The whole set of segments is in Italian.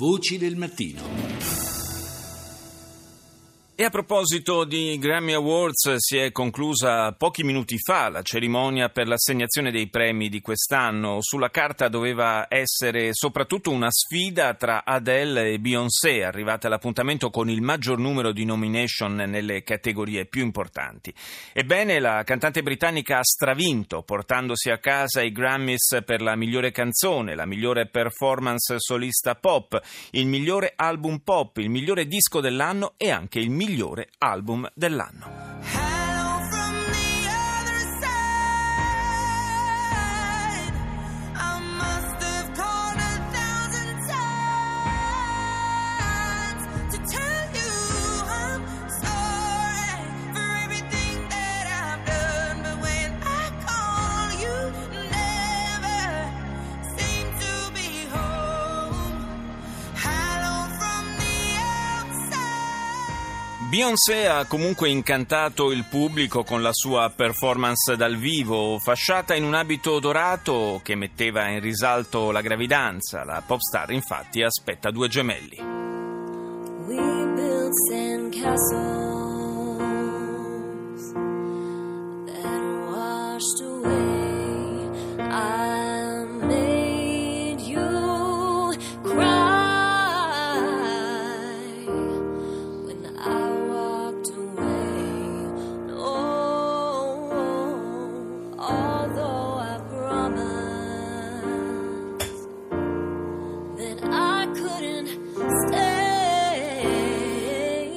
Voci del mattino. E a proposito di Grammy Awards, si è conclusa pochi minuti fa la cerimonia per l'assegnazione dei premi di quest'anno. Sulla carta doveva essere soprattutto una sfida tra Adele e Beyoncé, arrivate all'appuntamento con il maggior numero di nomination nelle categorie più importanti. Ebbene, la cantante britannica ha stravinto, portandosi a casa i Grammys per la migliore canzone, la migliore performance solista pop, il migliore album pop, il migliore disco dell'anno e anche il migliore migliore album dell'anno. Beyoncé ha comunque incantato il pubblico con la sua performance dal vivo, fasciata in un abito dorato che metteva in risalto la gravidanza. La pop star infatti aspetta due gemelli. We built sandcastles.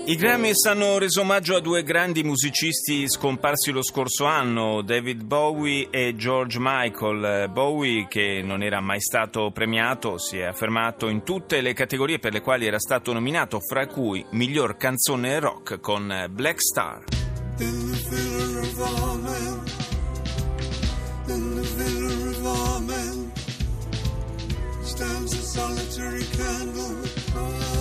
I Grammys hanno reso omaggio a due grandi musicisti scomparsi lo scorso anno, David Bowie e George Michael. Bowie, che non era mai stato premiato, si è affermato in tutte le categorie per le quali era stato nominato, fra cui miglior canzone rock con Black Star. stands a solitary candle.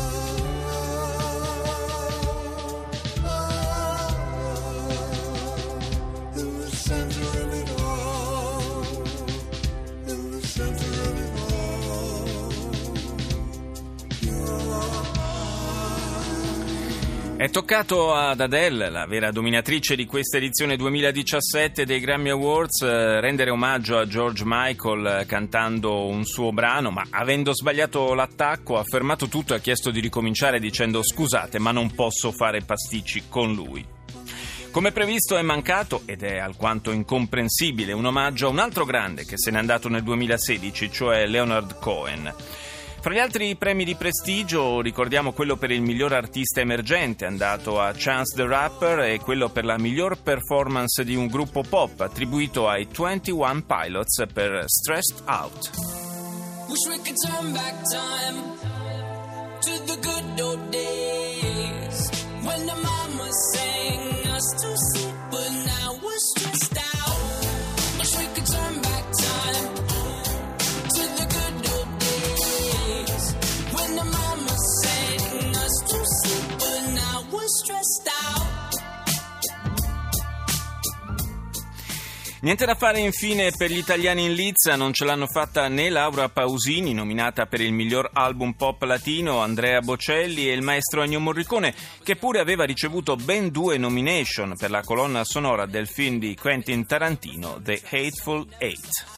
È toccato ad Adele, la vera dominatrice di questa edizione 2017 dei Grammy Awards, eh, rendere omaggio a George Michael eh, cantando un suo brano, ma avendo sbagliato l'attacco ha fermato tutto e ha chiesto di ricominciare dicendo scusate ma non posso fare pasticci con lui. Come previsto è mancato, ed è alquanto incomprensibile, un omaggio a un altro grande che se n'è andato nel 2016, cioè Leonard Cohen. Fra gli altri premi di prestigio ricordiamo quello per il miglior artista emergente andato a Chance the Rapper e quello per la miglior performance di un gruppo pop attribuito ai 21 Pilots per Stressed Out. Wish we could turn back time to the good old days when the mama sang us to Niente da fare infine per gli italiani in Lizza, non ce l'hanno fatta né Laura Pausini, nominata per il miglior album pop latino, Andrea Bocelli e il maestro Ennio Morricone, che pure aveva ricevuto ben due nomination per la colonna sonora del film di Quentin Tarantino, The Hateful Eight.